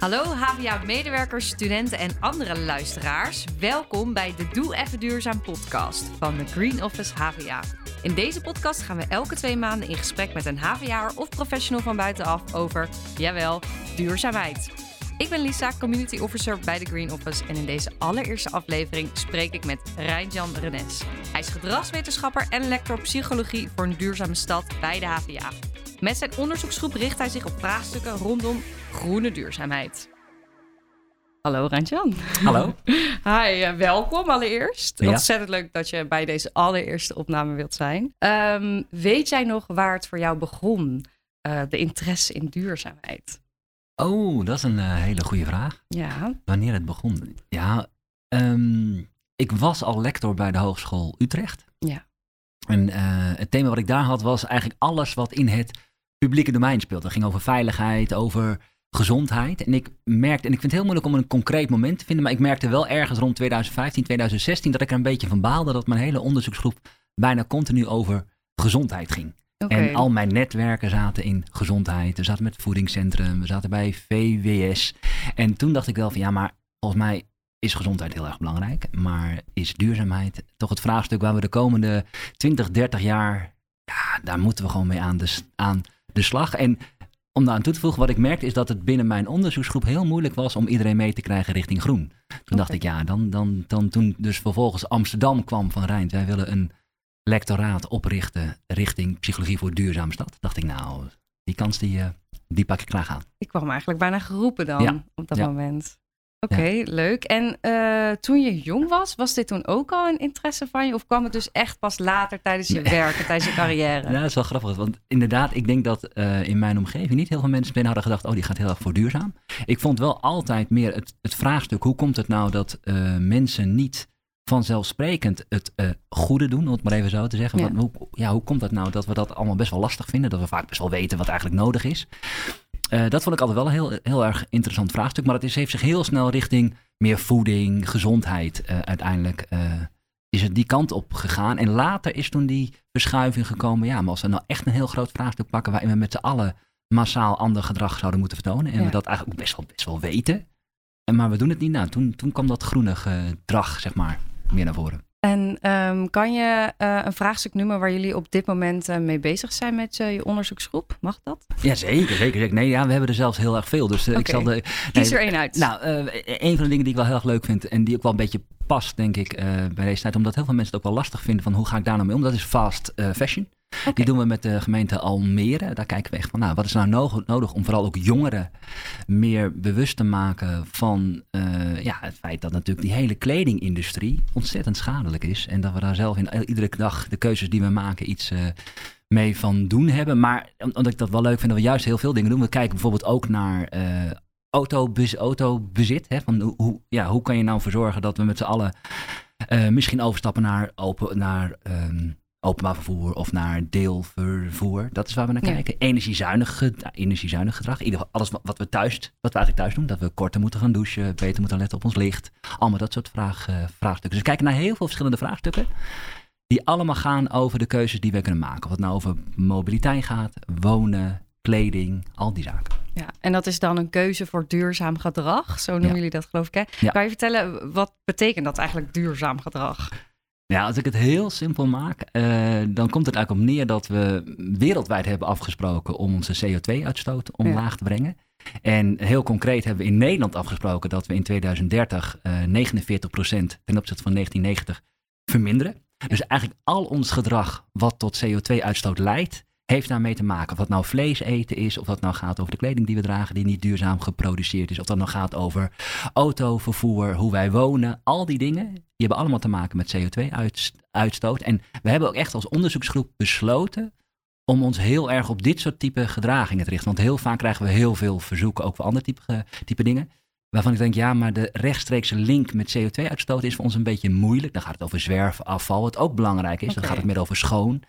Hallo HVA-medewerkers, studenten en andere luisteraars. Welkom bij de Doe Even Duurzaam podcast van de Green Office HVA. In deze podcast gaan we elke twee maanden in gesprek met een HVA'er of professional van buitenaf over, jawel, duurzaamheid. Ik ben Lisa, Community Officer bij de Green Office en in deze allereerste aflevering spreek ik met Rijnjan Renes. Hij is gedragswetenschapper en lector psychologie voor een duurzame stad bij de HVA. Met zijn onderzoeksgroep richt hij zich op vraagstukken rondom groene duurzaamheid. Hallo Randjan. Hallo. Hi, uh, welkom allereerst. Ja. Ontzettend leuk dat je bij deze allereerste opname wilt zijn. Um, weet jij nog waar het voor jou begon, uh, de interesse in duurzaamheid? Oh, dat is een uh, hele goede vraag. Ja. Wanneer het begon? Ja, um, ik was al lector bij de Hogeschool Utrecht. Ja. En het thema wat ik daar had was eigenlijk alles wat in het publieke domein speelt. Dat ging over veiligheid, over gezondheid. En ik merkte, en ik vind het heel moeilijk om een concreet moment te vinden, maar ik merkte wel ergens rond 2015, 2016 dat ik er een beetje van baalde dat mijn hele onderzoeksgroep bijna continu over gezondheid ging. Okay. En al mijn netwerken zaten in gezondheid. We zaten met het voedingscentrum, we zaten bij VWS. En toen dacht ik wel van ja, maar volgens mij is gezondheid heel erg belangrijk. Maar is duurzaamheid toch het vraagstuk waar we de komende 20, 30 jaar, ja, daar moeten we gewoon mee aan de, aan de slag. En om daar aan toe te voegen, wat ik merkte is dat het binnen mijn onderzoeksgroep heel moeilijk was om iedereen mee te krijgen richting groen. Toen okay. dacht ik, ja, dan, dan, dan toen dus vervolgens Amsterdam kwam van Rijnd, wij willen een lectoraat oprichten richting psychologie voor duurzame stad. Dacht ik, nou, die kans die, uh, die pak ik graag aan. Ik kwam eigenlijk bijna geroepen dan ja. op dat ja. moment. Oké, okay, ja. leuk. En uh, toen je jong was, was dit toen ook al een interesse van je? Of kwam het dus echt pas later tijdens je nee. werk, tijdens je carrière? Ja, dat is wel grappig. Want inderdaad, ik denk dat uh, in mijn omgeving niet heel veel mensen binnen hadden gedacht... oh, die gaat heel erg voor duurzaam. Ik vond wel altijd meer het, het vraagstuk... hoe komt het nou dat uh, mensen niet vanzelfsprekend het goede doen... om het maar even zo te zeggen. Ja. Want, hoe, ja, hoe komt het nou dat we dat allemaal best wel lastig vinden? Dat we vaak best wel weten wat eigenlijk nodig is... Uh, dat vond ik altijd wel een heel, heel erg interessant vraagstuk. Maar het is, heeft zich heel snel richting meer voeding, gezondheid uh, uiteindelijk. Uh, is het die kant op gegaan. En later is toen die verschuiving gekomen. Ja, maar als we nou echt een heel groot vraagstuk pakken. waarin we met z'n allen massaal ander gedrag zouden moeten vertonen. En Ja. we dat eigenlijk ook best wel, best wel weten. En, maar we doen het niet. Nou, toen, toen kwam dat groene gedrag, zeg maar, meer naar voren. En um, kan je uh, een vraagstuk noemen waar jullie op dit moment uh, mee bezig zijn met uh, je onderzoeksgroep? Mag dat? Ja, zeker, zeker, zeker. Nee, ja, we hebben er zelfs heel erg veel. Dus okay. ik zal de. Nee, Kies er één uit. Nou, een van de dingen die ik wel heel erg leuk vind en die ook wel een beetje past, denk ik, bij deze tijd, omdat heel veel mensen het ook wel lastig vinden van hoe ga ik daar nou mee om, dat is fast fashion. Okay. Die doen we met de gemeente Almere. Daar kijken we echt van, nou, wat is nou nodig om vooral ook jongeren meer bewust te maken van uh, ja, het feit dat natuurlijk die hele kledingindustrie ontzettend schadelijk is. En dat we daar zelf in iedere dag de keuzes die we maken iets uh, mee van doen hebben. Maar omdat ik dat wel leuk vind dat we juist heel veel dingen doen. We kijken bijvoorbeeld ook naar uh, autobez autobezit. Hè? Van hoe, ja, hoe kan je nou voor zorgen dat we met z'n allen misschien overstappen naar, open, naar um, openbaar vervoer of naar deelvervoer. Dat is waar we naar Ja. kijken. Energiezuinig, ge- energiezuinig gedrag. In ieder geval alles wat we thuis, wat we eigenlijk thuis doen. Dat we korter moeten gaan douchen, beter moeten letten op ons licht. Allemaal dat soort vraag, uh, vraagstukken. Dus we kijken naar heel veel verschillende vraagstukken. Die allemaal gaan over de keuzes die we kunnen maken. Of het nou over mobiliteit gaat, wonen, kleding, al die zaken. Ja, en dat is dan een keuze voor duurzaam gedrag. Zo noemen Ja. jullie dat geloof ik hè? Ja. Kan je vertellen, wat betekent dat eigenlijk duurzaam gedrag? Ja, als ik het heel simpel maak, uh, dan komt het eigenlijk op neer dat we wereldwijd hebben afgesproken om onze CO2-uitstoot omlaag Ja. te brengen. En heel concreet hebben we in Nederland afgesproken dat we in 2030 uh, 49% ten opzichte van 1990 verminderen. Dus eigenlijk al ons gedrag wat tot CO2-uitstoot leidt, heeft daarmee te maken. Of dat nou vlees eten is, of dat nou gaat over de kleding die we dragen die niet duurzaam geproduceerd is, of dat nou gaat over autovervoer, hoe wij wonen, al die dingen, die hebben allemaal te maken met CO2-uitstoot. En we hebben ook echt als onderzoeksgroep besloten om ons heel erg op dit soort type gedragingen te richten. Want heel vaak krijgen we heel veel verzoeken, ook voor andere type, type dingen. Waarvan ik denk, ja, maar de rechtstreekse link met CO2-uitstoot is voor ons een beetje moeilijk. Dan gaat het over zwerfafval, wat ook belangrijk is. Dan gaat het meer over schoon.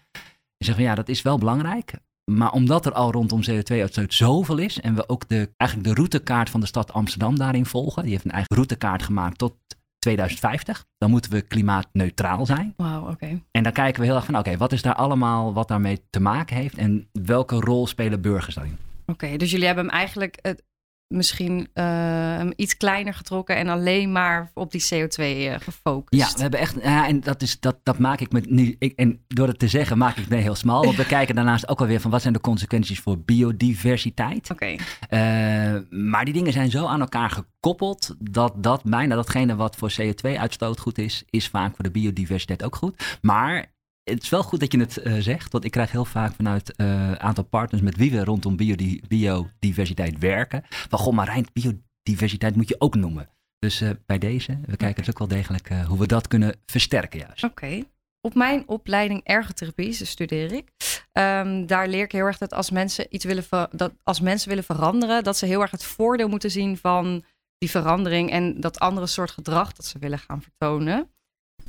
Je zegt van ja, dat is wel belangrijk. Maar omdat er al rondom CO2-uitstoot zoveel is en we ook de, eigenlijk de routekaart van de stad Amsterdam daarin volgen, die heeft een eigen routekaart gemaakt tot 2050, dan moeten we klimaatneutraal zijn. Wauw, oké. En dan kijken we heel erg van, oké, wat is daar allemaal wat daarmee te maken heeft en welke rol spelen burgers daarin? Oké, dus jullie hebben hem eigenlijk het misschien uh, iets kleiner getrokken en alleen maar op die CO2 uh, gefocust. Ja, we hebben echt, ja, en dat, is, dat, dat maak ik me nu, ik, en door het te zeggen maak ik me heel smal. Want we kijken daarnaast ook alweer van wat zijn de consequenties voor biodiversiteit. Oké. Okay. Uh, maar die dingen zijn zo aan elkaar gekoppeld dat dat bijna datgene wat voor CO2-uitstoot goed is, is vaak voor de biodiversiteit ook goed. Maar het is wel goed dat je het uh, zegt, want ik krijg heel vaak vanuit een uh, aantal partners met wie we rondom biodi biodiversiteit werken. Van goh, maar biodiversiteit moet je ook noemen. Dus uh, bij deze, we kijken dus ook wel degelijk hoe we dat kunnen versterken juist. Oké. Op mijn opleiding ergotherapie, dus studeer ik. Um, daar leer ik heel erg dat als mensen iets willen dat als mensen willen veranderen, dat ze heel erg het voordeel moeten zien van die verandering en dat andere soort gedrag dat ze willen gaan vertonen.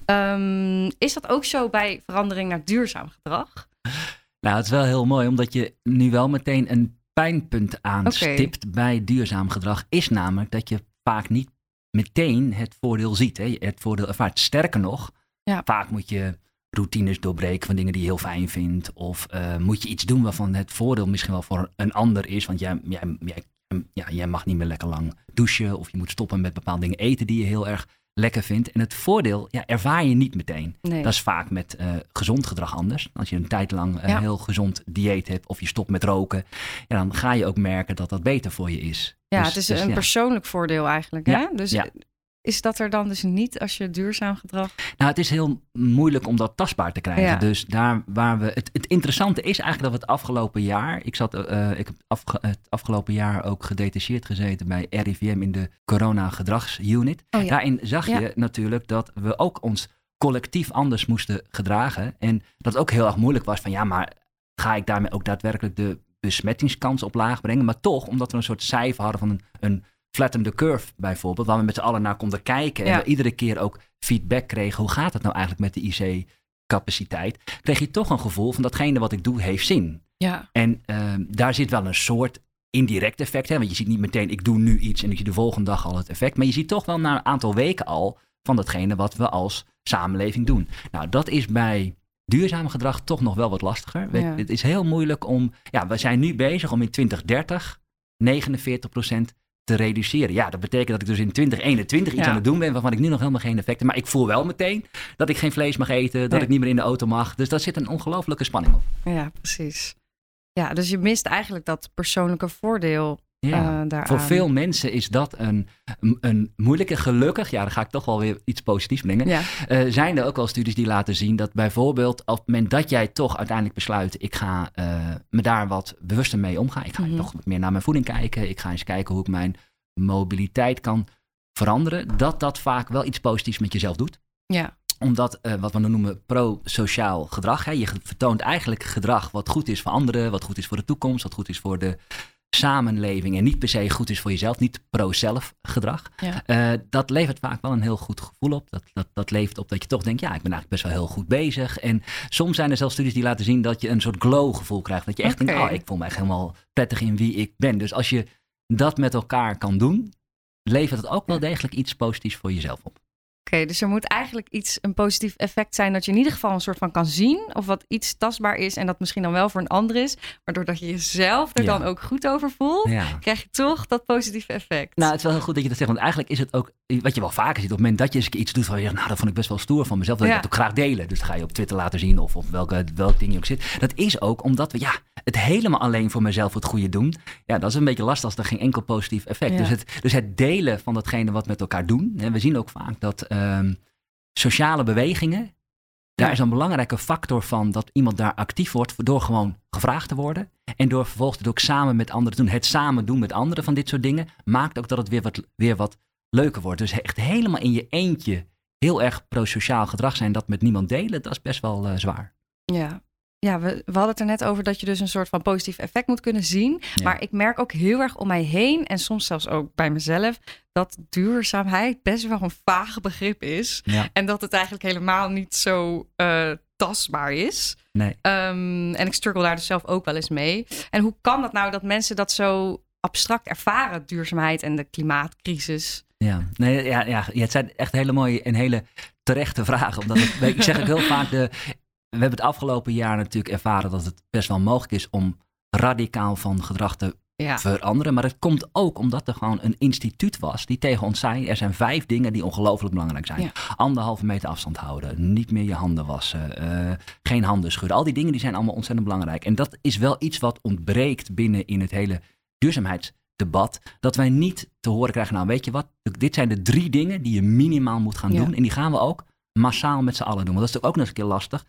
Um, is dat ook zo bij verandering naar duurzaam gedrag? Nou, het is wel heel mooi, omdat je nu wel meteen een pijnpunt aanstipt okay. bij duurzaam gedrag. Is namelijk dat je vaak niet meteen het voordeel ziet. Hè? Het voordeel ervaart. Sterker nog, ja. vaak moet je routines doorbreken van dingen die je heel fijn vindt. Of uh, moet je iets doen waarvan het voordeel misschien wel voor een ander is. Want jij, jij, jij, ja, jij mag niet meer lekker lang douchen. Of je moet stoppen met bepaalde dingen eten die je heel erg lekker vindt. En het voordeel ja, ervaar je niet meteen. Nee. Dat is vaak met uh, gezond gedrag anders. Als je een tijd lang een ja. heel gezond dieet hebt of je stopt met roken, ja, dan ga je ook merken dat dat beter voor je is. Ja, dus, het is dus, een ja. persoonlijk voordeel eigenlijk. Hè? Dus ja. Is dat er dan dus niet als je duurzaam gedrag. Nou, het is heel moeilijk om dat tastbaar te krijgen. Ja. Dus daar waar we. Het, het interessante is eigenlijk dat we het afgelopen jaar. Ik, zat, uh, ik heb afge, het afgelopen jaar ook gedetacheerd gezeten bij RIVM in de Corona Gedragsunit. Oh, ja. Daarin zag je natuurlijk dat we ook ons collectief anders moesten gedragen. En dat het ook heel erg moeilijk was van ja, maar ga ik daarmee ook daadwerkelijk de besmettingskans op laag brengen? Maar toch, omdat we een soort cijfer hadden van een, een flatten the curve bijvoorbeeld, waar we met z'n allen naar konden kijken en Ja. we iedere keer ook feedback kregen. Hoe gaat het nou eigenlijk met de IC-capaciteit? Kreeg je toch een gevoel van datgene wat ik doe heeft zin. Ja. En ehm, daar zit wel een soort indirect effect. Hè? Want je ziet niet meteen, ik doe nu iets en ik zie de volgende dag al het effect. Maar je ziet toch wel na een aantal weken al van datgene wat we als samenleving doen. Nou, dat is bij duurzaam gedrag toch nog wel wat lastiger. We- Ja. Het is heel moeilijk om, ja, we zijn nu bezig om in 2030 49% te reduceren. Ja, dat betekent dat ik dus in 2021 iets Ja. aan het doen ben waarvan ik nu nog helemaal geen effect heb. Maar ik voel wel meteen dat ik geen vlees mag eten, dat Nee. ik niet meer in de auto mag. Dus daar zit een ongelofelijke spanning op. ja, precies. Ja, dus je mist eigenlijk dat persoonlijke voordeel Ja. eh. Voor veel mensen is dat een, een moeilijke, gelukkig, ja, dan ga ik toch wel weer iets positiefs brengen. Ja, Eh, zijn er ook wel studies die laten zien dat bijvoorbeeld op het moment dat jij toch uiteindelijk besluit, ik ga eh, me daar wat bewuster mee omgaan. Ik ga Mhm. toch meer naar mijn voeding kijken. Ik ga eens kijken hoe ik mijn mobiliteit kan veranderen. Dat dat vaak wel iets positiefs met jezelf doet ja, omdat wat we dan noemen pro-sociaal gedrag. Hè? Je vertoont eigenlijk gedrag wat goed is voor anderen, wat goed is voor de toekomst, wat goed is voor de samenleving en niet per se goed is voor jezelf, niet pro-zelf gedrag. ja. Eh, dat levert vaak wel een heel goed gevoel op. Dat, dat, dat levert op dat je toch denkt, ja, ik ben eigenlijk best wel heel goed bezig. En soms zijn er zelfs studies die laten zien dat je een soort glow gevoel krijgt. Dat je echt denkt, oh, ik voel me echt helemaal prettig in wie ik ben. Dus als je dat met elkaar kan doen, levert het ook wel degelijk iets positiefs voor jezelf op. Oké, dus er moet eigenlijk iets, een positief effect zijn dat je in ieder geval een soort van kan zien. Of wat iets tastbaar is en dat misschien dan wel voor een ander is. Waardoor dat je jezelf er Ja. dan ook goed over voelt. Ja. Krijg je toch dat positieve effect. Nou, het is wel heel goed dat je dat zegt. Want eigenlijk is het ook, wat je wel vaker ziet, op het moment dat je eens iets doet van je zegt, nou, dat vond ik best wel stoer van mezelf, dat Ja. ik dat ook graag delen. Dus dat ga je op Twitter laten zien of op welke, welk ding je ook zit. Dat is ook omdat we, ja, het helemaal alleen voor mezelf het goede doen. Ja, dat is een beetje lastig als er geen enkel positief effect. Dus, het, dus het delen van datgene wat we met elkaar doen. En we zien ook vaak dat ehm, sociale bewegingen, daar Ja. is een belangrijke factor van dat iemand daar actief wordt door gewoon gevraagd te worden. En door vervolgens het ook samen met anderen te doen. Het samen doen met anderen van dit soort dingen maakt ook dat het weer wat, weer wat leuker wordt. Dus echt helemaal in je eentje heel erg pro-sociaal gedrag zijn, dat met niemand delen, dat is best wel eh, zwaar. Ja, ja we, we hadden het er net over dat je dus een soort van positief effect moet kunnen zien. Ja. Maar ik merk ook heel erg om mij heen en soms zelfs ook bij mezelf dat duurzaamheid best wel een vaag begrip is. Ja. En dat het eigenlijk helemaal niet zo eh, tastbaar is. Nee. Ehm, en ik struggle daar dus zelf ook wel eens mee. En hoe kan dat nou dat mensen dat zo abstract ervaren, duurzaamheid en de klimaatcrisis? Ja, nee, ja, ja, ja, het zijn echt hele mooie en hele terechte vragen. Omdat het, ik zeg ook heel vaak, de, we hebben het afgelopen jaar natuurlijk ervaren dat het best wel mogelijk is om radicaal van gedrag te Ja. veranderen. Maar het komt ook omdat er gewoon een instituut was die tegen ons zei: er zijn vijf dingen die ongelooflijk belangrijk zijn. Ja. Anderhalve meter afstand houden, niet meer je handen wassen, eh, geen handen schudden. Al die dingen die zijn allemaal ontzettend belangrijk. En dat is wel iets wat ontbreekt binnen in het hele duurzaamheidsdebat. Dat wij niet te horen krijgen: nou, weet je wat, dit zijn de drie dingen die je minimaal moet gaan Ja. doen. En die gaan we ook massaal met z'n allen doen. Want dat is natuurlijk ook nog eens een keer lastig.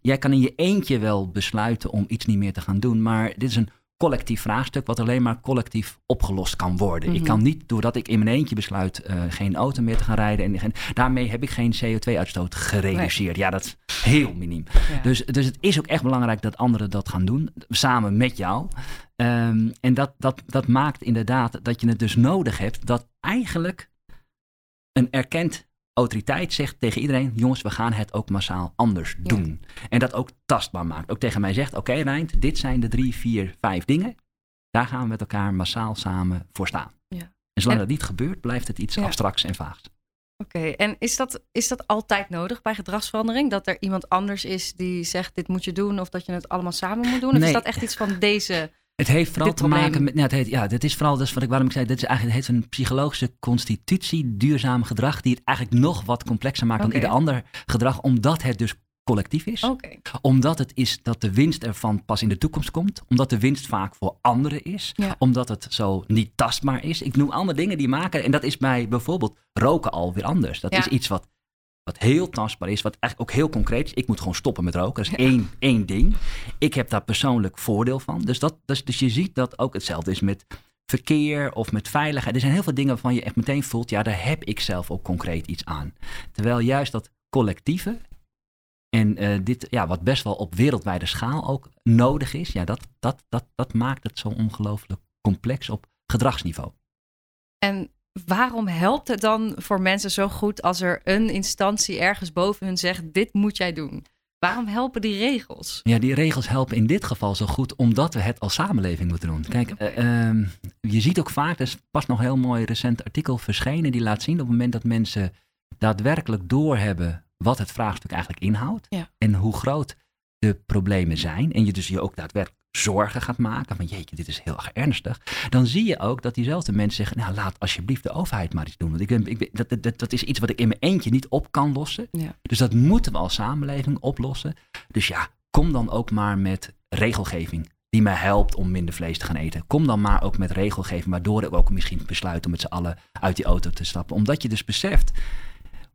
Jij kan in je eentje wel besluiten om iets niet meer te gaan doen, maar dit is een collectief vraagstuk wat alleen maar collectief opgelost kan worden. Ik Mhm. kan niet, doordat ik in mijn eentje besluit eh, geen auto meer te gaan rijden, en daarmee heb ik geen CO2-uitstoot gereduceerd. Ja, dat is heel miniem. Ja. Dus, dus het is ook echt belangrijk dat anderen dat gaan doen, samen met jou. Ehm, en dat, dat, dat maakt inderdaad dat je het dus nodig hebt dat eigenlijk een erkend autoriteit zegt tegen iedereen: jongens, we gaan het ook massaal anders Ja. doen. En dat ook tastbaar maakt. Ook tegen mij zegt: oké, Rijnt, dit zijn de drie, vier, vijf dingen. Daar gaan we met elkaar massaal samen voor staan. Ja. En zolang En- dat niet gebeurt, blijft het iets Ja. abstracts en vaags. Oké, en is dat, is dat altijd nodig bij gedragsverandering? Dat er iemand anders is die zegt dit moet je doen of dat je het allemaal samen moet doen? Of is dat echt iets van deze? Het heeft vooral te probleem. maken met. Ja, het heet, ja, dit is vooral dus wat ik waarom ik zei. Dit is eigenlijk het heet een psychologische constitutie, duurzaam gedrag, die het eigenlijk nog wat complexer maakt dan ieder ander gedrag, omdat het dus collectief is. Omdat het is dat de winst ervan pas in de toekomst komt. Omdat de winst vaak voor anderen is. Ja. Omdat het zo niet tastbaar is. Ik noem allemaal dingen die maken. En dat is bij bijvoorbeeld roken alweer anders. Dat Ja. is iets wat, wat heel tastbaar is. Wat eigenlijk ook heel concreet is. Ik moet gewoon stoppen met roken. Dat is één, één ding. Ik heb daar persoonlijk voordeel van. Dus, dat, dus, dus je ziet dat ook hetzelfde is met verkeer of met veiligheid. Er zijn heel veel dingen waarvan je echt meteen voelt. Ja, daar heb ik zelf ook concreet iets aan. Terwijl juist dat collectieve en eh, dit, ja, wat best wel op wereldwijde schaal ook nodig is, ja, dat, dat, dat, dat maakt het zo ongelooflijk complex op gedragsniveau. en waarom helpt het dan voor mensen zo goed als er een instantie ergens boven hun zegt dit moet jij doen? Waarom helpen die regels? Ja, die regels helpen in dit geval zo goed omdat we het als samenleving moeten doen. Kijk, eh, ehm, je ziet ook vaak, er is pas nog een heel mooi recent artikel verschenen, die laat zien op het moment dat mensen daadwerkelijk doorhebben wat het vraagstuk eigenlijk inhoudt Ja. en hoe groot de problemen zijn en je dus je ook daadwerkelijk zorgen gaat maken van jeetje, dit is heel erg ernstig, dan zie je ook dat diezelfde mensen zeggen, nou laat alsjeblieft de overheid maar iets doen. Want ik ben, ik ben, dat, dat- dat, dat is iets wat ik in mijn eentje niet op kan lossen. Ja. Dus dat moeten we als samenleving oplossen. Dus ja, kom dan ook maar met regelgeving die mij helpt om minder vlees te gaan eten. Kom dan maar ook met regelgeving waardoor ik ook misschien besluit om met z'n allen uit die auto te stappen. Omdat je dus beseft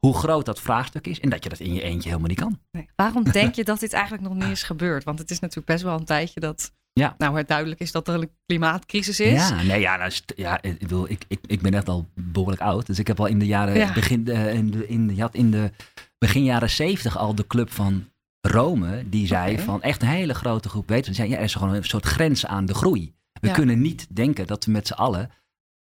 hoe groot dat vraagstuk is en dat je dat in je eentje helemaal niet kan. Nee. Waarom denk je dat dit eigenlijk nog niet is gebeurd? Want het is natuurlijk best wel een tijdje dat Ja. nou, het duidelijk is dat er een klimaatcrisis is. Ja, nee, ja, nou, ja ik, bedoel, ik, ik, ik ben echt al behoorlijk oud. Dus ik heb al in de jaren, Ja. begin, eh, in de, in, je had in de begin jaren zeventig al de club van Rome. Die zei van echt een hele grote groep weten. Die zei, ja, er is gewoon een soort grens aan de groei. We Ja. kunnen niet denken dat we met z'n allen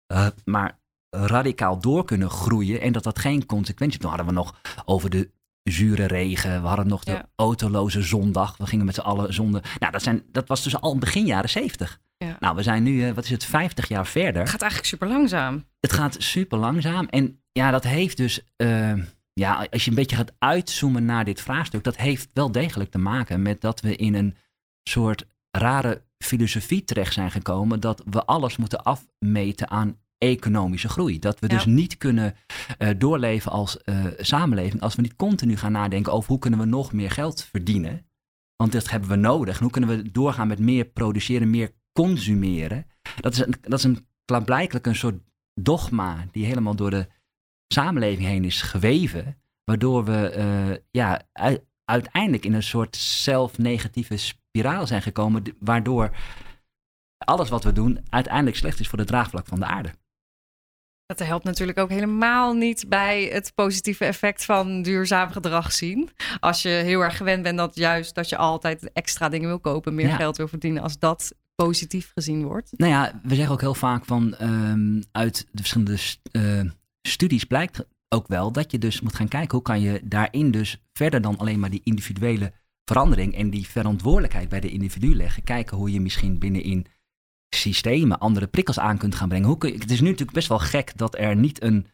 eh, maar radicaal door kunnen groeien. En dat dat geen consequenties heeft. Toen hadden we nog over de zure regen. We hadden nog de Ja. autoloze zondag. We gingen met z'n allen zonde. Nou, dat, zijn, dat was dus al begin jaren zeventig. Ja. Nou, we zijn nu, eh, wat is het, 50 jaar verder. Het gaat eigenlijk super langzaam. Het gaat super langzaam. En ja, dat heeft dus, eh, ja, als je een beetje gaat uitzoomen naar dit vraagstuk, dat heeft wel degelijk te maken met dat we in een soort rare filosofie terecht zijn gekomen dat we alles moeten afmeten aan economische groei. Dat we Ja. dus niet kunnen eh, doorleven als eh, samenleving als we niet continu gaan nadenken over hoe kunnen we nog meer geld verdienen. Want dat hebben we nodig. En hoe kunnen we doorgaan met meer produceren, meer consumeren. Dat is, een, dat is een, klaarblijkelijk een soort dogma die helemaal door de samenleving heen is geweven. Waardoor we eh, ja, uiteindelijk in een soort zelfnegatieve spiraal zijn gekomen. Waardoor alles wat we doen uiteindelijk slecht is voor het draagvlak van de aarde. Dat helpt natuurlijk ook helemaal niet bij het positieve effect van duurzaam gedrag zien. Als je heel erg gewend bent dat juist dat je altijd extra dingen wil kopen, meer Ja. geld wil verdienen, als dat positief gezien wordt. Nou ja, we zeggen ook heel vaak van ehm, uit de verschillende eh, studies blijkt ook wel dat je dus moet gaan kijken hoe kan je daarin dus verder dan alleen maar die individuele verandering en die verantwoordelijkheid bij de individu leggen. Kijken hoe je misschien binnenin systemen andere prikkels aan kunt gaan brengen. Hoe het is nu natuurlijk best wel gek dat er niet een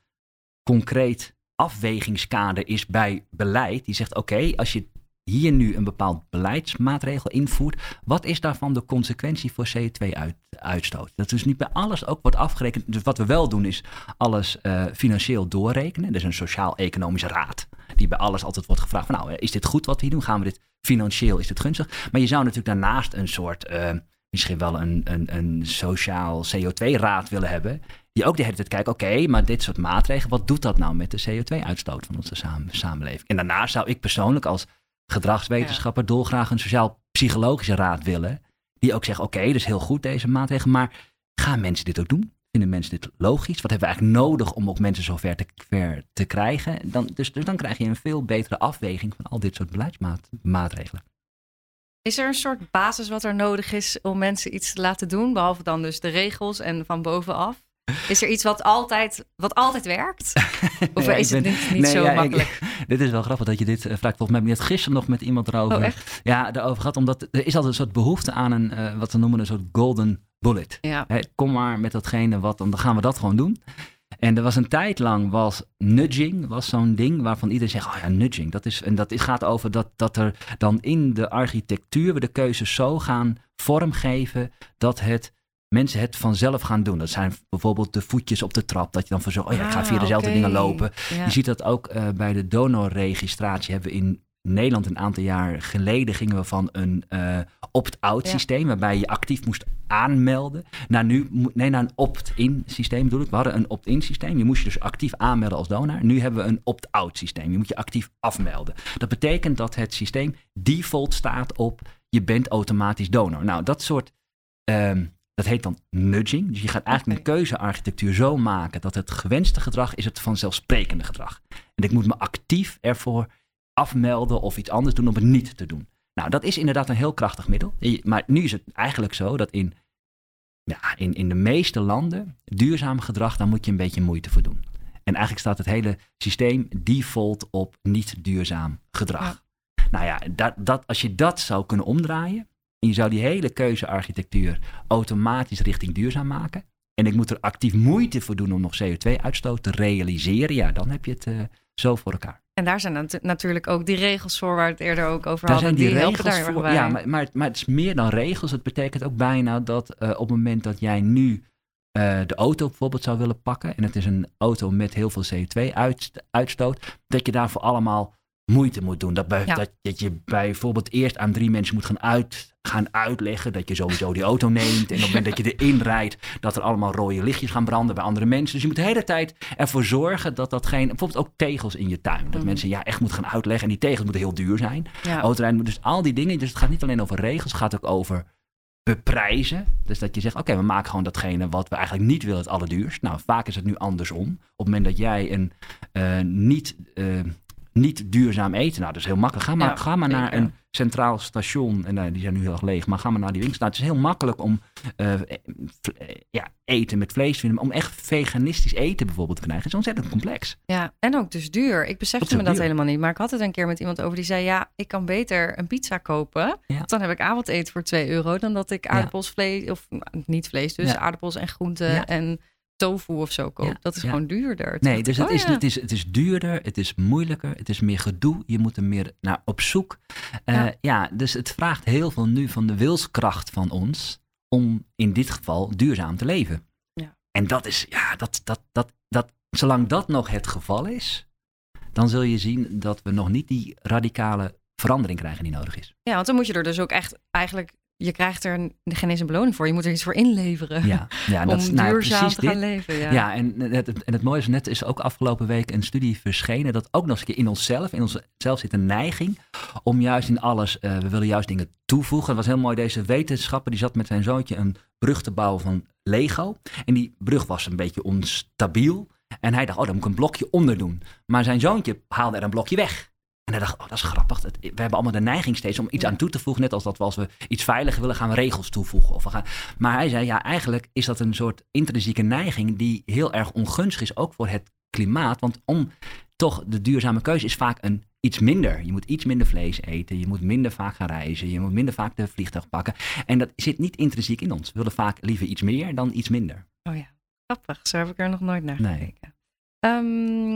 concreet afwegingskader is bij beleid die zegt oké, als je hier nu een bepaald beleidsmaatregel invoert, wat is daarvan de consequentie voor CO2-uitstoot? Dat dus niet bij alles ook wordt afgerekend. Dus wat we wel doen is alles uh, financieel doorrekenen. Er is een sociaal-economische raad die bij alles altijd wordt gevraagd van nou, is dit goed wat we hier doen? Gaan we dit financieel, is dit gunstig? Maar je zou natuurlijk daarnaast een soort, uh, misschien wel een, een, een sociaal CO2-raad willen hebben die ook de hele tijd kijken, oké, maar dit soort maatregelen, wat doet dat nou met de CO2-uitstoot van onze samenleving? En daarnaast zou ik persoonlijk als gedragswetenschapper ja. dolgraag een sociaal-psychologische raad willen, die ook zegt, oké, okay, dus heel goed deze maatregelen, maar gaan mensen dit ook doen? Vinden mensen dit logisch? Wat hebben we eigenlijk nodig om ook mensen zover te, ver te krijgen? Dan, dus, dus dan krijg je een veel betere afweging van al dit soort beleidsmaatregelen. Is er een soort basis wat er nodig is om mensen iets te laten doen, behalve dan dus de regels en van bovenaf? Is er iets wat altijd, wat altijd werkt? Of is het niet, niet zo makkelijk? dit is wel grappig dat je dit uh, vraagt. Volgens mij heb ik gisteren nog met iemand erover. Oh? Ja, erover gehad. Omdat er is altijd een soort behoefte aan een, uh, wat we noemen een soort golden bullet. Ja. kom maar met datgene wat, dan gaan we dat gewoon doen. En er was een tijd lang was nudging, was zo'n ding waarvan iedereen zegt, oh ja, nudging. Dat is, en dat gaat over dat, dat er dan in de architectuur we de keuzes zo gaan vormgeven dat het mensen het vanzelf gaan doen. Dat zijn bijvoorbeeld de voetjes op de trap. Dat je dan van zo, oh ja, ik ga via ah, dezelfde dingen lopen. Je ziet dat ook uh, bij de donorregistratie hebben we in Nederland een aantal jaar geleden gingen we van een uh, opt-out systeem, waarbij je actief moest aanmelden, naar nu, nee, naar een opt-in systeem bedoel ik. We hadden een opt-in systeem, je moest je dus actief aanmelden als donor. Nu hebben we een opt-out systeem, je moet je actief afmelden. Dat betekent dat het systeem default staat op je bent automatisch donor. Nou, dat soort um, dat heet dan nudging. Dus je gaat eigenlijk okay. een keuzearchitectuur zo maken dat het gewenste gedrag is het vanzelfsprekende gedrag. En ik moet me actief ervoor afmelden of iets anders doen om het niet te doen. Nou, dat is inderdaad een heel krachtig middel. Maar nu is het eigenlijk zo dat in, ja, in, in de meeste landen duurzaam gedrag, daar moet je een beetje moeite voor doen. En eigenlijk staat het hele systeem default op niet duurzaam gedrag. Nou ja, dat, dat, als je dat zou kunnen omdraaien, en je zou die hele keuzearchitectuur automatisch richting duurzaam maken. En ik moet er actief moeite voor doen om nog CO2-uitstoot te realiseren. Ja, dan heb je het uh, zo voor elkaar. En daar zijn nat natuurlijk ook die regels voor waar we het eerder ook over daar hadden. Zijn die, die regels voor. Bij. Ja, maar, maar, maar, het is meer dan regels. Het betekent ook bijna dat uh, op het moment dat jij nu uh, de auto bijvoorbeeld zou willen pakken. En het is een auto met heel veel CO2-uitstoot. Dat je daarvoor allemaal moeite moet doen. Dat, bij, dat, dat, je bijvoorbeeld eerst aan drie mensen moet gaan, uit, gaan uitleggen dat je sowieso die auto neemt. En op het moment dat je erin rijdt, dat er allemaal rode lichtjes gaan branden bij andere mensen. Dus je moet de hele tijd ervoor zorgen dat dat geen... Bijvoorbeeld ook tegels in je tuin. Dat mhm. mensen ja echt moeten gaan uitleggen. En die tegels moeten heel duur zijn. Ja. Dus al die dingen. Dus het gaat niet alleen over regels, het gaat ook over beprijzen. Dus dat je zegt, oké, we maken gewoon datgene wat we eigenlijk niet willen het allerduurst. Nou, vaak is het nu andersom. Op het moment dat jij een uh, niet... Uh, niet duurzaam eten. Nou, dat is heel makkelijk. Ga maar, ga maar naar een centraal station. En uh, die zijn nu heel erg leeg. Maar ga maar naar die winkels. Nou, het is heel makkelijk om uh, ja, eten met vlees te vinden. Om echt veganistisch eten bijvoorbeeld te krijgen. is ontzettend complex. Ja, en ook dus duur. Ik besefte me dat helemaal niet. Maar ik had het een keer met iemand over die zei... ja, ik kan beter een pizza kopen. Ja. Dan heb ik avondeten voor 2 euro. Dan dat ik aardappels, vlees... of nou, niet vlees dus, aardappels en groenten en tofu of zo koopt. dat is gewoon duurder. nee, dus het, oh is, het, is, het is duurder, het is moeilijker, het is meer gedoe. Je moet er meer naar op zoek. Uh, ja. dus het vraagt heel veel nu van de wilskracht van ons om in dit geval duurzaam te leven. Ja. En dat is, ja, dat, dat, dat, dat, zolang dat nog het geval is, dan zul je zien dat we nog niet die radicale verandering krijgen die nodig is. Ja, want dan moet je er dus ook echt eigenlijk je krijgt er geen eens een beloning voor. Je moet er iets voor inleveren. Ja, ja dat om nou, duurzaam te gaan leven. Ja, ja en, het, en het mooie is, net is ook afgelopen week een studie verschenen. Dat ook nog eens een keer in onszelf, in onszelf zit een neiging om juist in alles, uh, we willen juist dingen toevoegen. Het was heel mooi, deze wetenschapper die zat met zijn zoontje een brug te bouwen van Lego. En die brug was een beetje onstabiel. En hij dacht, oh, dan moet ik een blokje onder doen. Maar zijn zoontje haalde er een blokje weg. En hij dacht, oh, dat is grappig. We hebben allemaal de neiging steeds om iets aan toe te voegen. Net als dat we als we iets veiliger willen, gaan we regels toevoegen. Of we gaan... Maar hij zei, ja, eigenlijk is dat een soort intrinsieke neiging die heel erg ongunstig is, ook voor het klimaat. Want om toch de duurzame keuze is vaak een iets minder. Je moet iets minder vlees eten. Je moet minder vaak gaan reizen. Je moet minder vaak de vliegtuig pakken. En dat zit niet intrinsiek in ons. We willen vaak liever iets meer dan iets minder. Oh ja, grappig. Zo heb ik er nog nooit naar gekeken. Nee.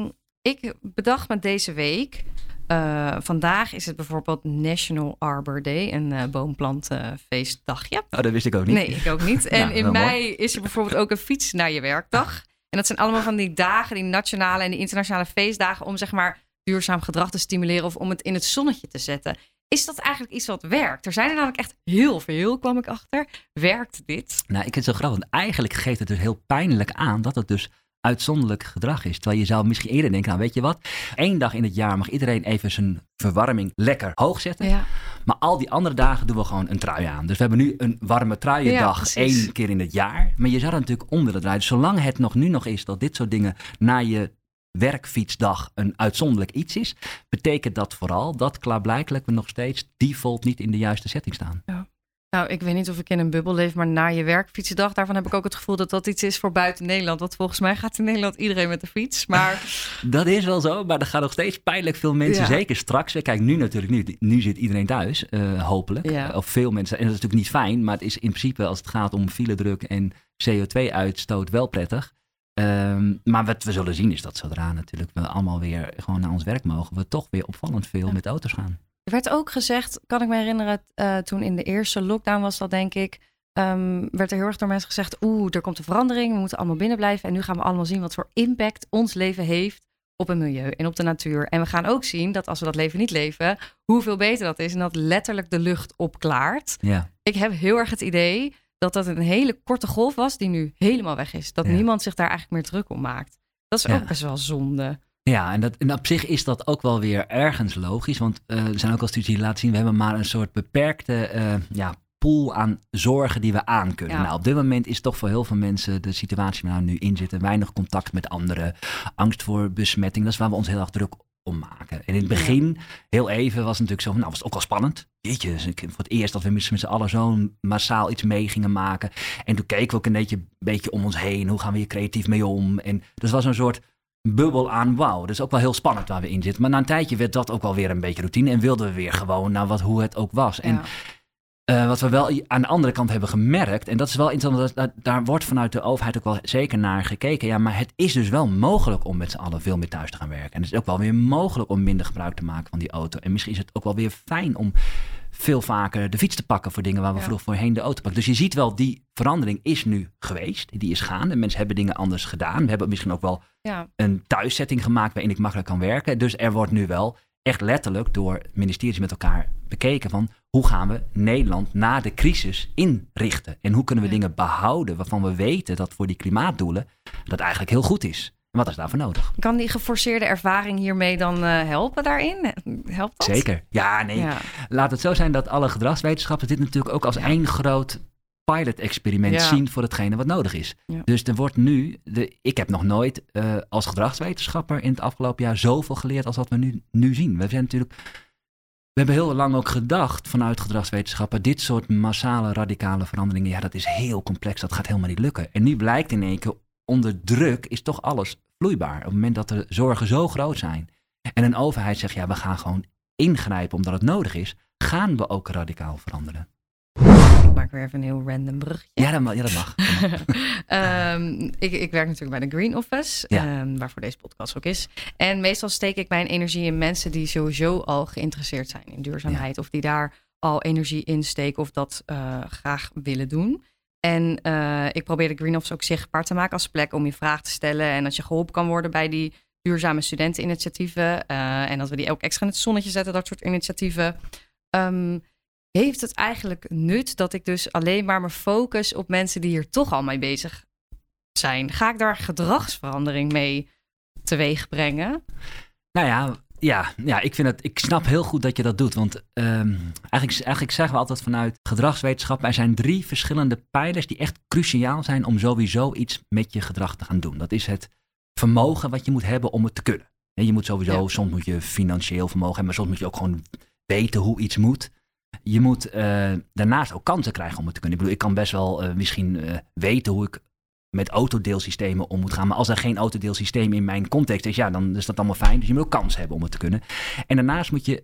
Um, ik bedacht me deze week Uh, vandaag is het bijvoorbeeld National Arbor Day, een uh, boomplantenfeestdagje. Oh, dat wist ik ook niet. Nee, ik ook niet. En nou, in mei is er bijvoorbeeld ook een fiets naar je werkdag. En dat zijn allemaal van die dagen, die nationale en die internationale feestdagen, om zeg maar duurzaam gedrag te stimuleren of om het in het zonnetje te zetten. Is dat eigenlijk iets wat werkt? Er zijn er namelijk echt heel veel, kwam ik achter. Werkt dit? Nou, ik vind het zo grappig, want eigenlijk geeft het dus heel pijnlijk aan dat het dus uitzonderlijk gedrag is. Terwijl je zou misschien eerder denken, nou weet je wat, één dag in het jaar mag iedereen even zijn verwarming lekker hoog zetten. Ja. Maar al die andere dagen doen we gewoon een trui aan. Dus we hebben nu een warme truiendag ja, één keer in het jaar. Maar je zou er natuurlijk onder het draaien. Dus zolang het nog nu nog is dat dit soort dingen na je werkfietsdag een uitzonderlijk iets is, betekent dat vooral dat klaarblijkelijk we nog steeds default niet in de juiste setting staan. Ja. Nou, ik weet niet of ik in een bubbel leef, maar na je werkfietsdag, daarvan heb ik ook het gevoel dat dat iets is voor buiten Nederland. Want volgens mij gaat in Nederland iedereen met de fiets. Maar... dat is wel zo, maar er gaan nog steeds pijnlijk veel mensen, zeker straks. Kijk, nu natuurlijk niet. Nu zit iedereen thuis, uh, hopelijk. Ja. Of veel mensen. En dat is natuurlijk niet fijn, maar het is in principe als het gaat om filedruk en CO2-uitstoot wel prettig. Um, maar wat we zullen zien is dat zodra natuurlijk we allemaal weer gewoon naar ons werk mogen, we toch weer opvallend veel met auto's gaan. Er werd ook gezegd, kan ik me herinneren, uh, toen in de eerste lockdown was dat denk ik, um, werd er heel erg door mensen gezegd, oeh, er komt een verandering, we moeten allemaal binnen blijven en nu gaan we allemaal zien wat voor impact ons leven heeft op het milieu en op de natuur. En we gaan ook zien dat als we dat leven niet leven, hoeveel beter dat is en dat letterlijk de lucht opklaart. Ja. Ik heb heel erg het idee dat dat een hele korte golf was die nu helemaal weg is. Dat niemand zich daar eigenlijk meer druk om maakt. Dat is ook best wel zonde. Ja, en, dat, en op zich is dat ook wel weer ergens logisch. Want uh, er zijn ook al studies die laten zien, we hebben maar een soort beperkte uh, ja, pool aan zorgen die we aan kunnen. Nou, op dit moment is toch voor heel veel mensen de situatie waar we nou nu in zitten. Weinig contact met anderen, angst voor besmetting. Dat is waar we ons heel erg druk om maken. En in het begin, heel even, was het natuurlijk zo, nou was het ook al spannend. Jeetje, dus voor het eerst dat we met z'n allen zo massaal iets mee gingen maken. En toen keken we ook een beetje, beetje om ons heen. Hoe gaan we hier creatief mee om? En dus was een soort bubbel aan wauw. Dat is ook wel heel spannend waar we in zitten. Maar na een tijdje werd dat ook wel weer een beetje routine. En wilden we weer gewoon naar wat, hoe het ook was. En uh, wat we wel aan de andere kant hebben gemerkt, en dat is wel interessant, dat, daar wordt vanuit de overheid ook wel zeker naar gekeken. Ja, maar het is dus wel mogelijk om met z'n allen veel meer thuis te gaan werken. En het is ook wel weer mogelijk om minder gebruik te maken van die auto. En misschien is het ook wel weer fijn om veel vaker de fiets te pakken voor dingen waar we ja. vroeger voorheen de auto pakken. Dus je ziet wel, die verandering is nu geweest. Die is gaande. Mensen hebben dingen anders gedaan. We hebben misschien ook wel ja. een thuissetting gemaakt waarin ik makkelijk kan werken. Dus er wordt nu wel echt letterlijk door ministeries met elkaar bekeken van hoe gaan we Nederland na de crisis inrichten? En hoe kunnen we dingen behouden waarvan we weten dat voor die klimaatdoelen dat eigenlijk heel goed is? Wat is daarvoor nodig? Kan die geforceerde ervaring hiermee dan uh, helpen daarin? Helpt dat? Zeker. Ja, nee. Laat het zo zijn dat alle gedragswetenschappers dit natuurlijk ook als één groot pilot-experiment zien voor hetgene wat nodig is. Dus er wordt nu, de, ik heb nog nooit uh, als gedragswetenschapper in het afgelopen jaar zoveel geleerd als wat we nu, nu zien. We zijn natuurlijk, we hebben heel lang ook gedacht vanuit gedragswetenschappen, dit soort massale radicale veranderingen, ja, dat is heel complex, dat gaat helemaal niet lukken. En nu blijkt in één keer, onder druk is toch alles vloeibaar. Op het moment dat de zorgen zo groot zijn en een overheid zegt, ja, we gaan gewoon ingrijpen omdat het nodig is, gaan we ook radicaal veranderen. Ik maak weer even een heel random brugje. Ja, dat mag. Ja, dat mag. um, ik, ik, werk natuurlijk bij de Green Office, ja. um, waarvoor deze podcast ook is. En meestal steek ik mijn energie in mensen die sowieso al geïnteresseerd zijn in duurzaamheid. Of die daar al energie in steken of dat uh, graag willen doen. En uh, ik probeer de Green ook zichtbaar te maken als plek om je vraag te stellen. En dat je geholpen kan worden bij die duurzame studenteninitiatieven. Uh, en dat we die ook extra in het zonnetje zetten, dat soort initiatieven. Um, heeft het eigenlijk nut dat ik dus alleen maar me focus op mensen die hier toch al mee bezig zijn? Ga ik daar gedragsverandering mee teweeg brengen? Nou ja, ja, ja ik, vind het, ik snap heel goed dat je dat doet. Want um, eigenlijk, eigenlijk zeggen we altijd vanuit gedragswetenschap: er zijn drie verschillende pijlers die echt cruciaal zijn om sowieso iets met je gedrag te gaan doen. Dat is het vermogen wat je moet hebben om het te kunnen. En je moet sowieso, soms moet je financieel vermogen hebben, maar soms moet je ook gewoon weten hoe iets moet je moet uh, daarnaast ook kansen krijgen om het te kunnen. Ik bedoel, ik kan best wel uh, misschien uh, weten hoe ik met autodeelsystemen om moet gaan. Maar als er geen autodeelsysteem in mijn context is, ja, dan is dat allemaal fijn. Dus je moet ook kans hebben om het te kunnen. En daarnaast moet je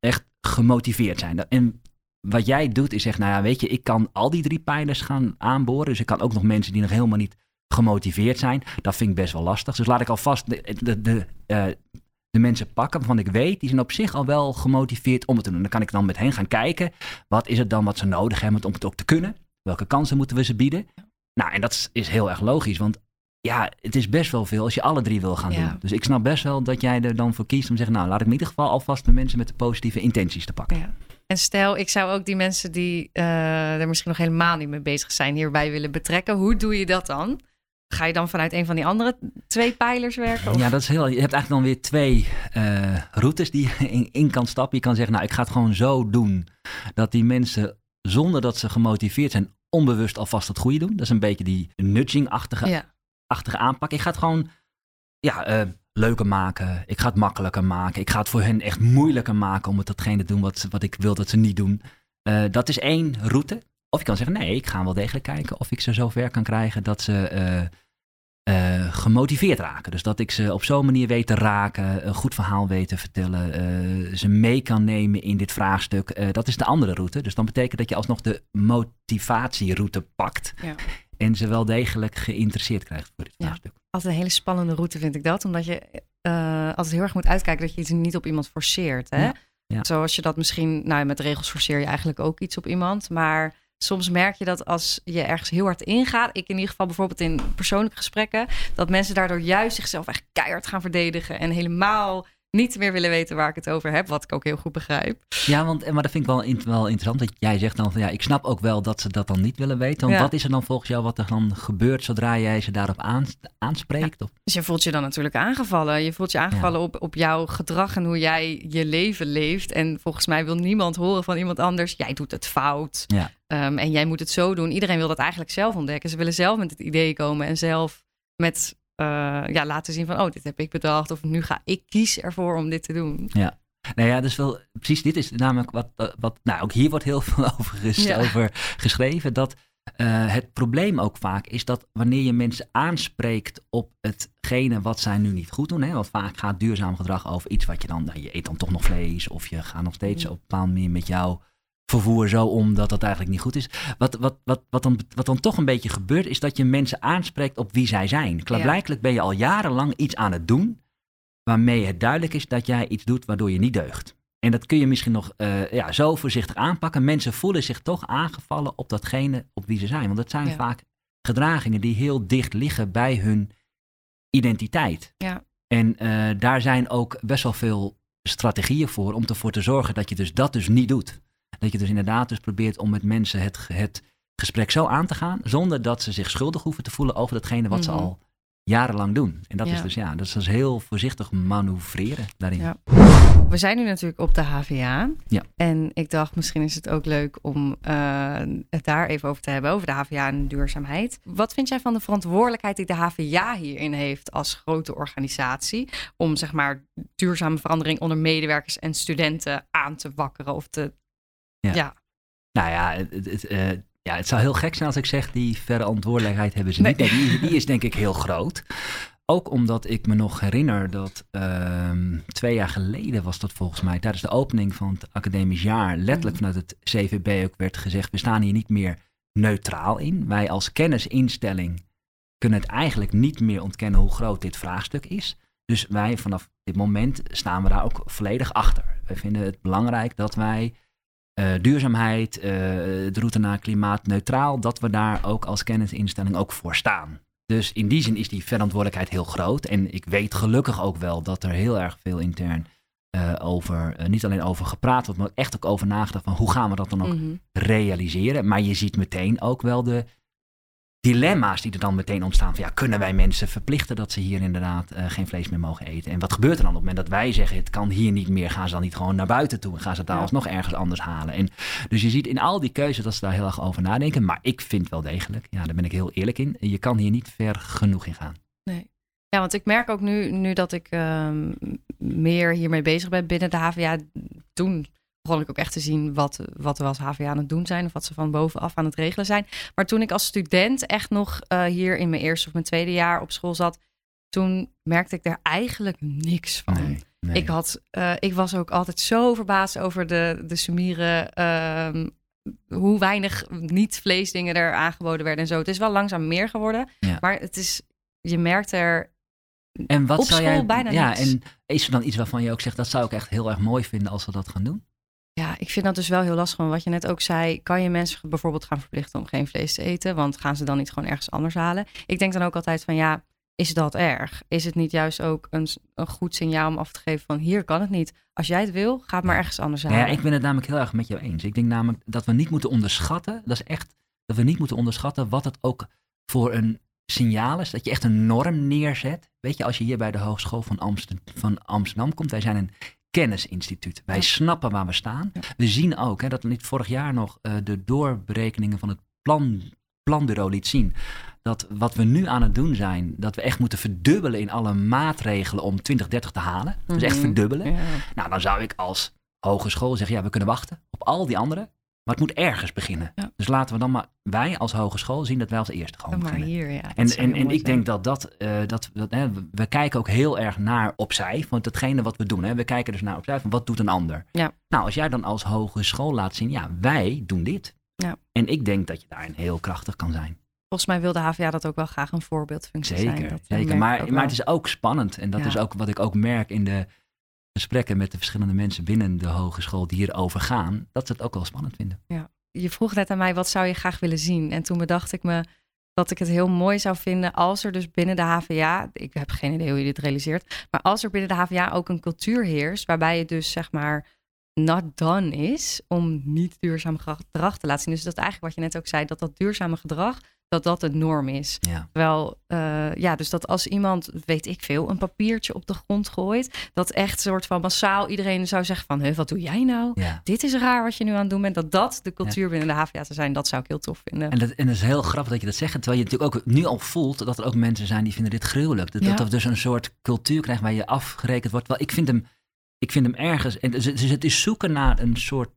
echt gemotiveerd zijn. En wat jij doet is zeggen, nou ja, weet je, ik kan al die drie pijlers gaan aanboren. Dus ik kan ook nog mensen die nog helemaal niet gemotiveerd zijn. Dat vind ik best wel lastig. Dus laat ik alvast de, de, de de mensen pakken waarvan ik weet, die zijn op zich al wel gemotiveerd om het te doen. Dan kan ik dan met hen gaan kijken, wat is het dan wat ze nodig hebben om het ook te kunnen? Welke kansen moeten we ze bieden? Nou, en dat is heel erg logisch, want ja, het is best wel veel als je alle drie wil gaan Ja. doen. Dus ik snap best wel dat jij er dan voor kiest om te zeggen, nou, laat ik in ieder geval alvast de mensen met de positieve intenties te pakken. Ja. En stel, ik zou ook die mensen die eh, er misschien nog helemaal niet mee bezig zijn hierbij willen betrekken. Hoe doe je dat dan? Ga je dan vanuit een van die andere twee pijlers werken? Of? Ja, dat is heel. Je hebt eigenlijk dan weer twee eh, routes die je in, in kan stappen. Je kan zeggen, nou, ik ga het gewoon zo doen dat die mensen, zonder dat ze gemotiveerd zijn, onbewust alvast het goede doen. Dat is een beetje die nudging-achtige ja. achtige aanpak. Ik ga het gewoon ja, eh, leuker maken. Ik ga het makkelijker maken. Ik ga het voor hen echt moeilijker maken om het datgene te doen wat, wat ik wil dat ze niet doen. Eh, dat is één route. Of je kan zeggen, nee, ik ga wel degelijk kijken of ik ze zover kan krijgen dat ze eh, gemotiveerd raken. Dus dat ik ze op zo'n manier weet te raken, een goed verhaal weet te vertellen, eh, ze mee kan nemen in dit vraagstuk. Eh, dat is de andere route. Dus dan betekent dat je alsnog de motivatieroute pakt. Ja. En ze wel degelijk geïnteresseerd krijgt voor dit Ja. vraagstuk. Altijd een hele spannende route vind ik dat. Omdat je altijd heel erg moet uitkijken dat je iets niet op iemand forceert. Hè? Ja. Zoals je dat misschien, nou met regels forceer je eigenlijk ook iets op iemand. Maar soms merk je dat als je ergens heel hard ingaat. Ik in ieder geval bijvoorbeeld in persoonlijke gesprekken. Dat mensen daardoor juist zichzelf echt keihard gaan verdedigen. En helemaal niet meer willen weten waar ik het over heb. Wat ik ook heel goed begrijp. Ja, want, eh, maar dat vind ik wel, wel interessant. Dat jij zegt dan van ja, ik snap ook wel dat ze dat dan niet willen weten. Want Ja. wat is er dan volgens jou wat er dan gebeurt zodra jij ze daarop aans- aanspreekt? Of, Dus je voelt je dan natuurlijk aangevallen. Je voelt je aangevallen op, op jouw gedrag en hoe jij je leven leeft. En volgens mij wil niemand horen van iemand anders. Jij doet het fout. Ja. Ehm, en jij moet het zo doen. Iedereen wil dat eigenlijk zelf ontdekken. Ze willen zelf met het idee komen en zelf met ja, laten zien van oh, dit heb ik bedacht. Of nu ga ik kies ervoor om dit te doen. nou ja, dus wel, precies dit is namelijk wat, eh, wat nou ook hier wordt heel veel over, Ja. over geschreven. Dat eh, het probleem ook vaak is dat wanneer je mensen aanspreekt op hetgene wat zij nu niet goed doen. Hè, want vaak gaat duurzaam gedrag over iets wat je dan, nou, je eet dan toch nog vlees. Of je gaat nog steeds Mm. op een bepaalde manier met jouw vervoer zo om dat dat eigenlijk niet goed is. Wat, wat, wat, wat, dan, wat dan toch een beetje gebeurt, is dat je mensen aanspreekt op wie zij zijn. Klaarblijkelijk ben je al jarenlang iets aan het doen waarmee het duidelijk is dat jij iets doet waardoor je niet deugt. En dat kun je misschien nog eh, ja, zo voorzichtig aanpakken. Mensen voelen zich toch aangevallen op datgene op wie ze zijn. Want dat zijn Ja. vaak gedragingen die heel dicht liggen bij hun identiteit. Ja. En eh, daar zijn ook best wel veel strategieën voor om ervoor te zorgen dat je dus dat dus niet doet. Dat je dus inderdaad dus probeert om met mensen het, het gesprek zo aan te gaan, zonder dat ze zich schuldig hoeven te voelen over datgene wat ze Mhm. al jarenlang doen. En dat is dus ja, dat is dus heel voorzichtig manoeuvreren daarin. Ja. We zijn nu natuurlijk op de HVA. Ja. En ik dacht, misschien is het ook leuk om eh, het daar even over te hebben, over de HVA en duurzaamheid. Wat vind jij van de verantwoordelijkheid die de HVA hierin heeft als grote organisatie? Om zeg maar duurzame verandering onder medewerkers en studenten aan te wakkeren of te. Ja. ja. Nou ja, het, het, eh, ja, het zou heel gek zijn als ik zeg, die verantwoordelijkheid hebben ze Nee. niet. Nee, die, die is denk ik heel groot. Ook omdat ik me nog herinner dat ehm, twee jaar geleden was dat volgens mij, tijdens de opening van het academisch jaar, letterlijk Mhm. vanuit het CVB ook werd gezegd, we staan hier niet meer neutraal in. Wij als kennisinstelling kunnen het eigenlijk niet meer ontkennen hoe groot dit vraagstuk is. Dus wij vanaf dit moment staan we daar ook volledig achter. Wij vinden het belangrijk dat wij eh, duurzaamheid, eh, de route naar klimaatneutraal, dat we daar ook als kennisinstelling ook voor staan. Dus in die zin is die verantwoordelijkheid heel groot. En ik weet gelukkig ook wel dat er heel erg veel intern eh, over, niet alleen over gepraat wordt, maar echt ook over nagedacht van hoe gaan we dat dan ook Mhm. realiseren. Maar je ziet meteen ook wel de dilemma's die er dan meteen ontstaan. Van, ja, kunnen wij mensen verplichten dat ze hier inderdaad eh, geen vlees meer mogen eten? En wat gebeurt er dan op het moment dat wij zeggen het kan hier niet meer? Gaan ze dan niet gewoon naar buiten toe en gaan ze het daar Ja. alsnog ergens anders halen? En dus je ziet in al die keuzes dat ze daar heel erg over nadenken. Maar ik vind wel degelijk, ja, daar ben ik heel eerlijk in. Je kan hier niet ver genoeg in gaan. Nee. Ja, want ik merk ook nu, nu dat ik ehm, meer hiermee bezig ben binnen de HVA. Toen begon ik ook echt te zien wat, wat we als HVA aan het doen zijn. Of wat ze van bovenaf aan het regelen zijn. Maar toen ik als student echt nog eh, hier in mijn eerste of mijn tweede jaar op school zat. Toen merkte ik daar eigenlijk niks van. Nee, nee. Ik, had, eh, ik was ook altijd zo verbaasd over de, de sumieren. ehm, hoe weinig niet-vleesdingen er aangeboden werden en zo. Het is wel langzaam meer geworden. Ja. Maar het is, je merkt er En wat op zou school jij, bijna ja, niks. en is er dan iets waarvan je ook zegt, dat zou ik echt heel erg mooi vinden als we dat gaan doen? Ja, ik vind dat dus wel heel lastig. Want wat je net ook zei, kan je mensen bijvoorbeeld gaan verplichten om geen vlees te eten? Want gaan ze dan niet gewoon ergens anders halen? Ik denk dan ook altijd van ja, is dat erg? Is het niet juist ook een, een goed signaal om af te geven van hier kan het niet. Als jij het wil, ga het maar ergens anders Nou halen. ja, ik ben het namelijk heel erg met jou eens. Ik denk namelijk dat we niet moeten onderschatten, dat is echt, dat we niet moeten onderschatten wat het ook voor een signaal is. Dat je echt een norm neerzet. Weet je, als je hier bij de Hogeschool van Amsterdam, van Amsterdam komt, wij zijn een kennisinstituut. Wij Ja. snappen waar we staan. Ja. We zien ook hè, dat niet vorig jaar nog eh, de doorberekeningen van het plan, planbureau liet zien. Dat wat we nu aan het doen zijn, dat we echt moeten verdubbelen in alle maatregelen om 2030 te halen. Dus echt Mhm. verdubbelen. Ja. Nou, dan zou ik als hogeschool zeggen, ja, we kunnen wachten op al die anderen. Maar het moet ergens beginnen. Ja. Dus laten we dan maar, wij als hogeschool zien dat wij als eerste gewoon Maar beginnen. hier, ja. En, en, en ik denk dat dat, eh, dat, dat hè, we- kijken ook heel erg naar opzij. Want hetgene wat we doen, hè, we kijken dus naar opzij van wat doet een ander. Ja. Nou, als jij dan als hogeschool laat zien, ja, wij doen dit. Ja. En ik denk dat je daarin heel krachtig kan zijn. Volgens mij wil de HVA dat ook wel graag een voorbeeldfunctie Zeker, zijn. Dat, zeker. Maar, maar het is ook spannend. En dat Ja. is ook wat ik ook merk in de gesprekken met de verschillende mensen binnen de hogeschool die hierover gaan. Dat ze het ook wel spannend vinden. je vroeg net aan mij, wat zou je graag willen zien? En toen bedacht ik me dat ik het heel mooi zou vinden als er dus binnen de HVA, ik heb geen idee hoe je dit realiseert, maar als er binnen de HVA ook een cultuur heerst, waarbij het dus zeg maar not done is om niet duurzaam gedrag te laten zien. Dus dat eigenlijk wat je net ook zei, dat dat duurzame gedrag, dat dat de norm is. Ja. Terwijl, eh, ja, dus dat als iemand, weet ik veel, een papiertje op de grond gooit, dat echt soort van massaal iedereen zou zeggen van, "Huh, wat doe jij nou? ja. dit is raar wat je nu aan het doen bent. Dat dat de cultuur binnen de HVA te zijn, dat zou ik heel tof vinden. En dat, en dat is heel grappig dat je dat zegt. Terwijl je natuurlijk ook nu al voelt dat er ook mensen zijn die vinden dit gruwelijk. Dat, dat dus een soort cultuur krijgen waar je afgerekend wordt. Wel, ik vind hem, ik vind hem ergens. En dus het is zoeken naar een soort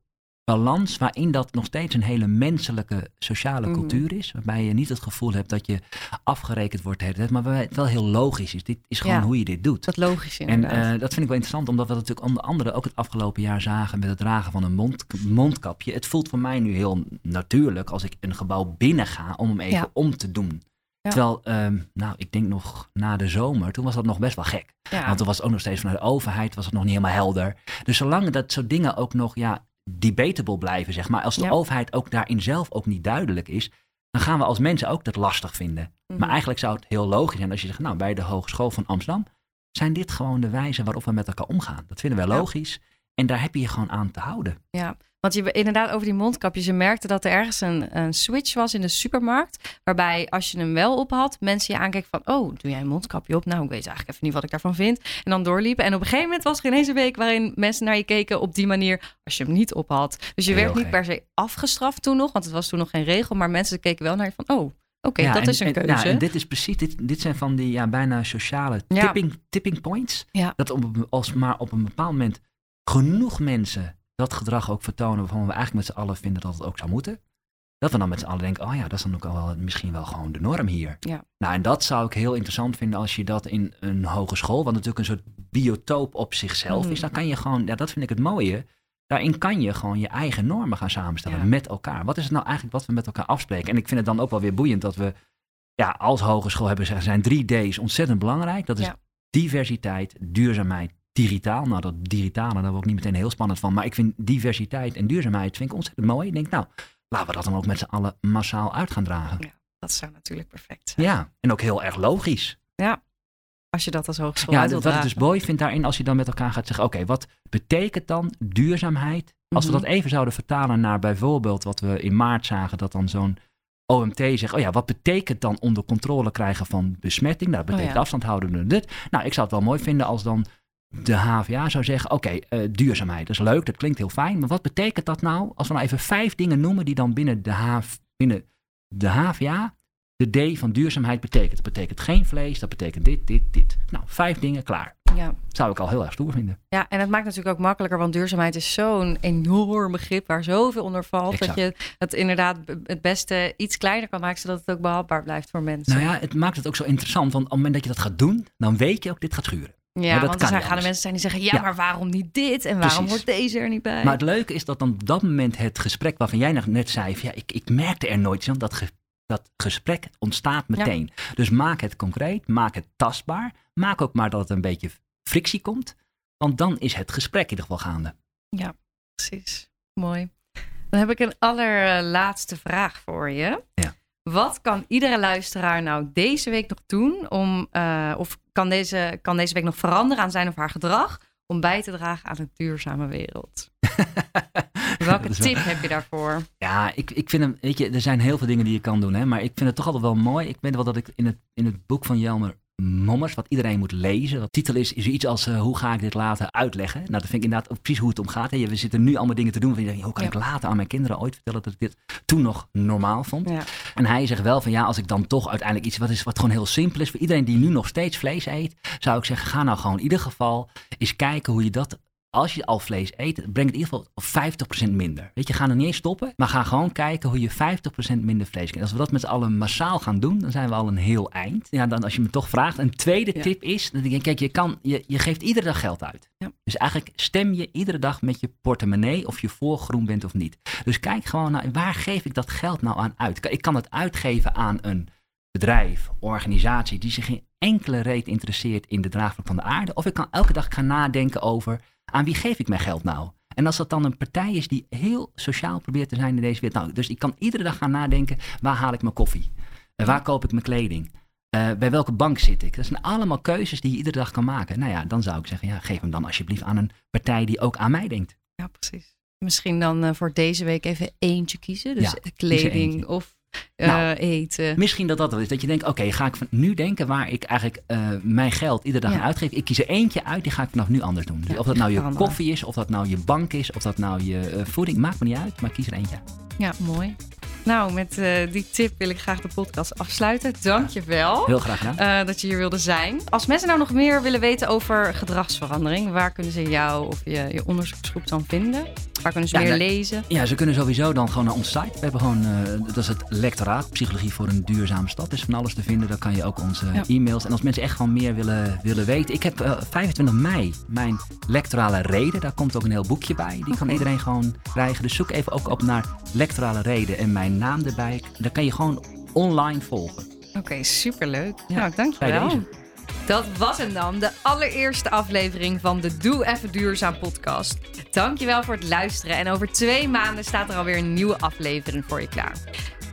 balans waarin dat nog steeds een hele menselijke sociale Mhm. cultuur is. Waarbij je niet het gevoel hebt dat je afgerekend wordt de hele tijd. Maar waarbij het wel heel logisch is. Dit is gewoon Ja. hoe je dit doet. Dat logisch En inderdaad. eh, dat vind ik wel interessant, omdat we dat natuurlijk onder andere ook het afgelopen jaar zagen met het dragen van een mond, mondkapje. Het voelt voor mij nu heel natuurlijk als ik een gebouw binnen ga om hem even Ja. om te doen. Ja. Terwijl, ehm, nou, ik denk nog na de zomer, toen was dat nog best wel gek. ja. Want toen was het ook nog steeds vanuit de overheid, was het nog niet helemaal helder. Dus zolang dat soort dingen ook nog, ja, debatable blijven, zeg maar. Als de Ja. overheid ook daarin zelf ook niet duidelijk is, dan gaan we als mensen ook dat lastig vinden. Mhm. Maar eigenlijk zou het heel logisch zijn als je zegt, nou, bij de Hogeschool van Amsterdam zijn dit gewoon de wijze waarop we met elkaar omgaan. Dat vinden wij Ja. logisch. En daar heb je je gewoon aan te houden. Ja, want je inderdaad over die mondkapjes. Je merkte dat er ergens een, een switch was in de supermarkt. Waarbij als je hem wel op had, mensen je aankeken van... oh, doe jij een mondkapje op? Nou, ik weet eigenlijk even niet wat ik daarvan vind. En dan doorliepen. En op een gegeven moment was er ineens een week... waarin mensen naar je keken op die manier als je hem niet op had. Dus je Heel werd niet per se afgestraft toen nog. Want het was toen nog geen regel. Maar mensen keken wel naar je van... oh, oké, Ja, dat en- is een en, keuze. Ja, en dit is precies, dit, dit zijn van die ja, bijna sociale Ja. tipping, tipping points. Ja. Dat op, als maar op een bepaald moment genoeg mensen dat gedrag ook vertonen waarvan we eigenlijk met z'n allen vinden dat het ook zou moeten. Dat we dan met z'n allen denken, oh ja, dat is dan ook al wel, misschien wel gewoon de norm hier. Ja. Nou, en dat zou ik heel interessant vinden als je dat in een hogeschool, wat natuurlijk een soort biotoop op zichzelf is, dan kan je gewoon, ja, dat vind ik het mooie. Daarin kan je gewoon je eigen normen gaan samenstellen Ja. met elkaar. Wat is het nou eigenlijk wat we met elkaar afspreken? En ik vind het dan ook wel weer boeiend dat we ja, als hogeschool hebben zijn drie D's ontzettend belangrijk. Dat is Ja. diversiteit, duurzaamheid, digitaal. Nou, dat digitale, daar word ik niet meteen heel spannend van. Maar ik vind diversiteit en duurzaamheid vind ik ontzettend mooi. Ik denk, nou, laten we dat dan ook met z'n allen massaal uit gaan dragen. Dat zou natuurlijk perfect zijn. Ja, en ook heel erg logisch. Als je dat als hogeschool Ja, wilt ik dus mooi vind daarin, als je dan met elkaar gaat zeggen, oké, wat betekent dan duurzaamheid? Als we Mhm. dat even zouden vertalen naar bijvoorbeeld wat we in maart zagen, dat dan zo'n OMT zegt, oh ja, wat betekent dan onder controle krijgen van besmetting? Nou, dat betekent ja. afstand houden, dit. Nou, ik zou het wel mooi vinden als dan de HVA zou zeggen, oké, eh, duurzaamheid, dat is leuk, dat klinkt heel fijn, maar wat betekent dat nou als we nou even vijf dingen noemen die dan binnen de, HV, binnen de HVA de D van duurzaamheid betekent? Dat betekent geen vlees, dat betekent dit, dit, dit. Nou, vijf dingen, klaar. Ja. Dat zou ik al heel erg stoer vinden. Ja, en het maakt natuurlijk ook makkelijker, want duurzaamheid is zo'n enorm begrip waar zoveel onder valt. Exact. Dat je het inderdaad het beste iets kleiner kan maken, zodat het ook behapbaar blijft voor mensen. Nou ja, het maakt het ook zo interessant, want op het moment dat je dat gaat doen, dan weet je ook, dit gaat schuren. Ja, dat want er zijn, gaan er mensen zijn die zeggen, ja, Ja. maar waarom niet dit? En waarom Precies. hoort deze er niet bij? Maar het leuke is dat dan op dat moment het gesprek waarvan jij nog net zei, van, ja, ik, ik merkte er nooit van, dat, ge- dat gesprek ontstaat meteen. Dus maak het concreet, maak het tastbaar. Maak ook maar dat er een beetje frictie komt. Want dan is het gesprek in ieder geval gaande. Ja, precies. Mooi. Dan heb ik een allerlaatste vraag voor je. Ja. Wat kan iedere luisteraar nou deze week nog doen om, uh, of kan deze, kan deze week nog veranderen aan zijn of haar gedrag om bij te dragen aan een duurzame wereld? Welke tip heb je daarvoor? Ja, ik, ik vind hem, weet je, er zijn heel veel dingen die je kan doen, hè, maar ik vind het toch altijd wel mooi. Ik weet wel dat ik in het, in het boek van Jelmer Mommers, wat iedereen moet lezen. De titel is, is iets als uh, hoe ga ik dit later uitleggen? Nou, dat vind ik inderdaad precies hoe het om gaat. Hè. We zitten nu allemaal dingen te doen. Van, je hoe kan ik later aan mijn kinderen ooit vertellen dat ik dit toen nog normaal vond? Ja. En hij zegt wel van ja, als ik dan toch uiteindelijk iets wat is wat gewoon heel simpel is voor iedereen die nu nog steeds vlees eet, zou ik zeggen, ga nou gewoon in ieder geval eens kijken hoe je dat als je al vlees eet, brengt het in ieder geval 50% minder. Weet je, ga er niet eens stoppen, maar ga gewoon kijken hoe je 50% minder vlees krijgt. Als we dat met z'n allen massaal gaan doen, dan zijn we al een heel eind. Ja, dan als je me toch vraagt. Een tweede tip is, dat ik, kijk, je, kan, je, je geeft iedere dag geld uit. Ja. Dus eigenlijk stem je iedere dag met je portemonnee of je voor groen bent of niet. Dus kijk gewoon naar, waar geef ik dat geld nou aan uit? Ik kan het uitgeven aan een bedrijf, organisatie die zich geen enkele reet interesseert in de draagvlak van de aarde. Of ik kan elke dag gaan nadenken over aan wie geef ik mijn geld nou? En als dat dan een partij is die heel sociaal probeert te zijn in deze wereld. Nou, dus ik kan iedere dag gaan nadenken, waar haal ik mijn koffie? Uh, waar koop ik mijn kleding? Uh, bij welke bank zit ik? Dat zijn allemaal keuzes die je iedere dag kan maken. Nou ja, dan zou ik zeggen, ja, geef hem dan alsjeblieft aan een partij die ook aan mij denkt. Ja, precies. Misschien dan uh, voor deze week even eentje kiezen. Dus ja, kleding of nou, uh, eten. Misschien dat dat wel is. Dat je denkt, oké, ga ik van nu denken waar ik eigenlijk uh, mijn geld iedere dag ja. aan uitgeef. Ik kies er eentje uit, die ga ik vanaf nu anders doen. Dus of dat nou je koffie is, of dat nou je bank is, of dat nou je uh, voeding, maakt me niet uit, maar kies er eentje uit. Ja, mooi. Nou, met die tip wil ik graag de podcast afsluiten. Dank je wel. Heel graag gedaan. Dat je hier wilde zijn. Als mensen nou nog meer willen weten over gedragsverandering, waar kunnen ze jou of je, je onderzoeksgroep dan vinden? Waar kunnen ze ja, meer nou, lezen? Ja, ze kunnen sowieso dan gewoon naar onze site. We hebben gewoon, uh, dat is het lectoraat, Psychologie voor een duurzame stad. Is van alles te vinden. Daar kan je ook onze ja. e-mails. En als mensen echt gewoon meer willen, willen weten. Ik heb 25 mei mijn lectorale reden. Daar komt ook een heel boekje bij. Die okay. kan iedereen gewoon krijgen. Dus zoek even ook op naar lectorale reden en mijn naam erbij. Dan kan je gewoon online volgen. Oké, okay, superleuk. Ja, nou, dankjewel. Dat was hem dan, de allereerste aflevering van de Doe Even Duurzaam podcast. Dankjewel voor het luisteren en over twee maanden staat er alweer een nieuwe aflevering voor je klaar.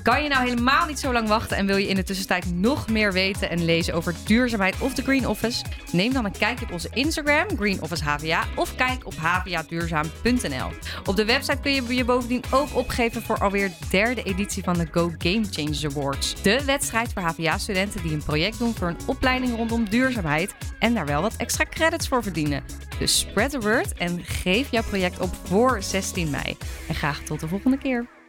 Kan je nou helemaal niet zo lang wachten en wil je in de tussentijd nog meer weten en lezen over duurzaamheid of de Green Office? Neem dan een kijkje op onze Instagram, Green Office HVA, of kijk op hvaduurzaam.nl. Op de website kun je je bovendien ook opgeven voor alweer de derde editie van de Go Game Changers Awards. De wedstrijd voor HVA-studenten die een project doen voor een opleiding rondom duurzaamheid en daar wel wat extra credits voor verdienen. Dus spread the word en geef jouw project op voor 16 mei. En graag tot de volgende keer.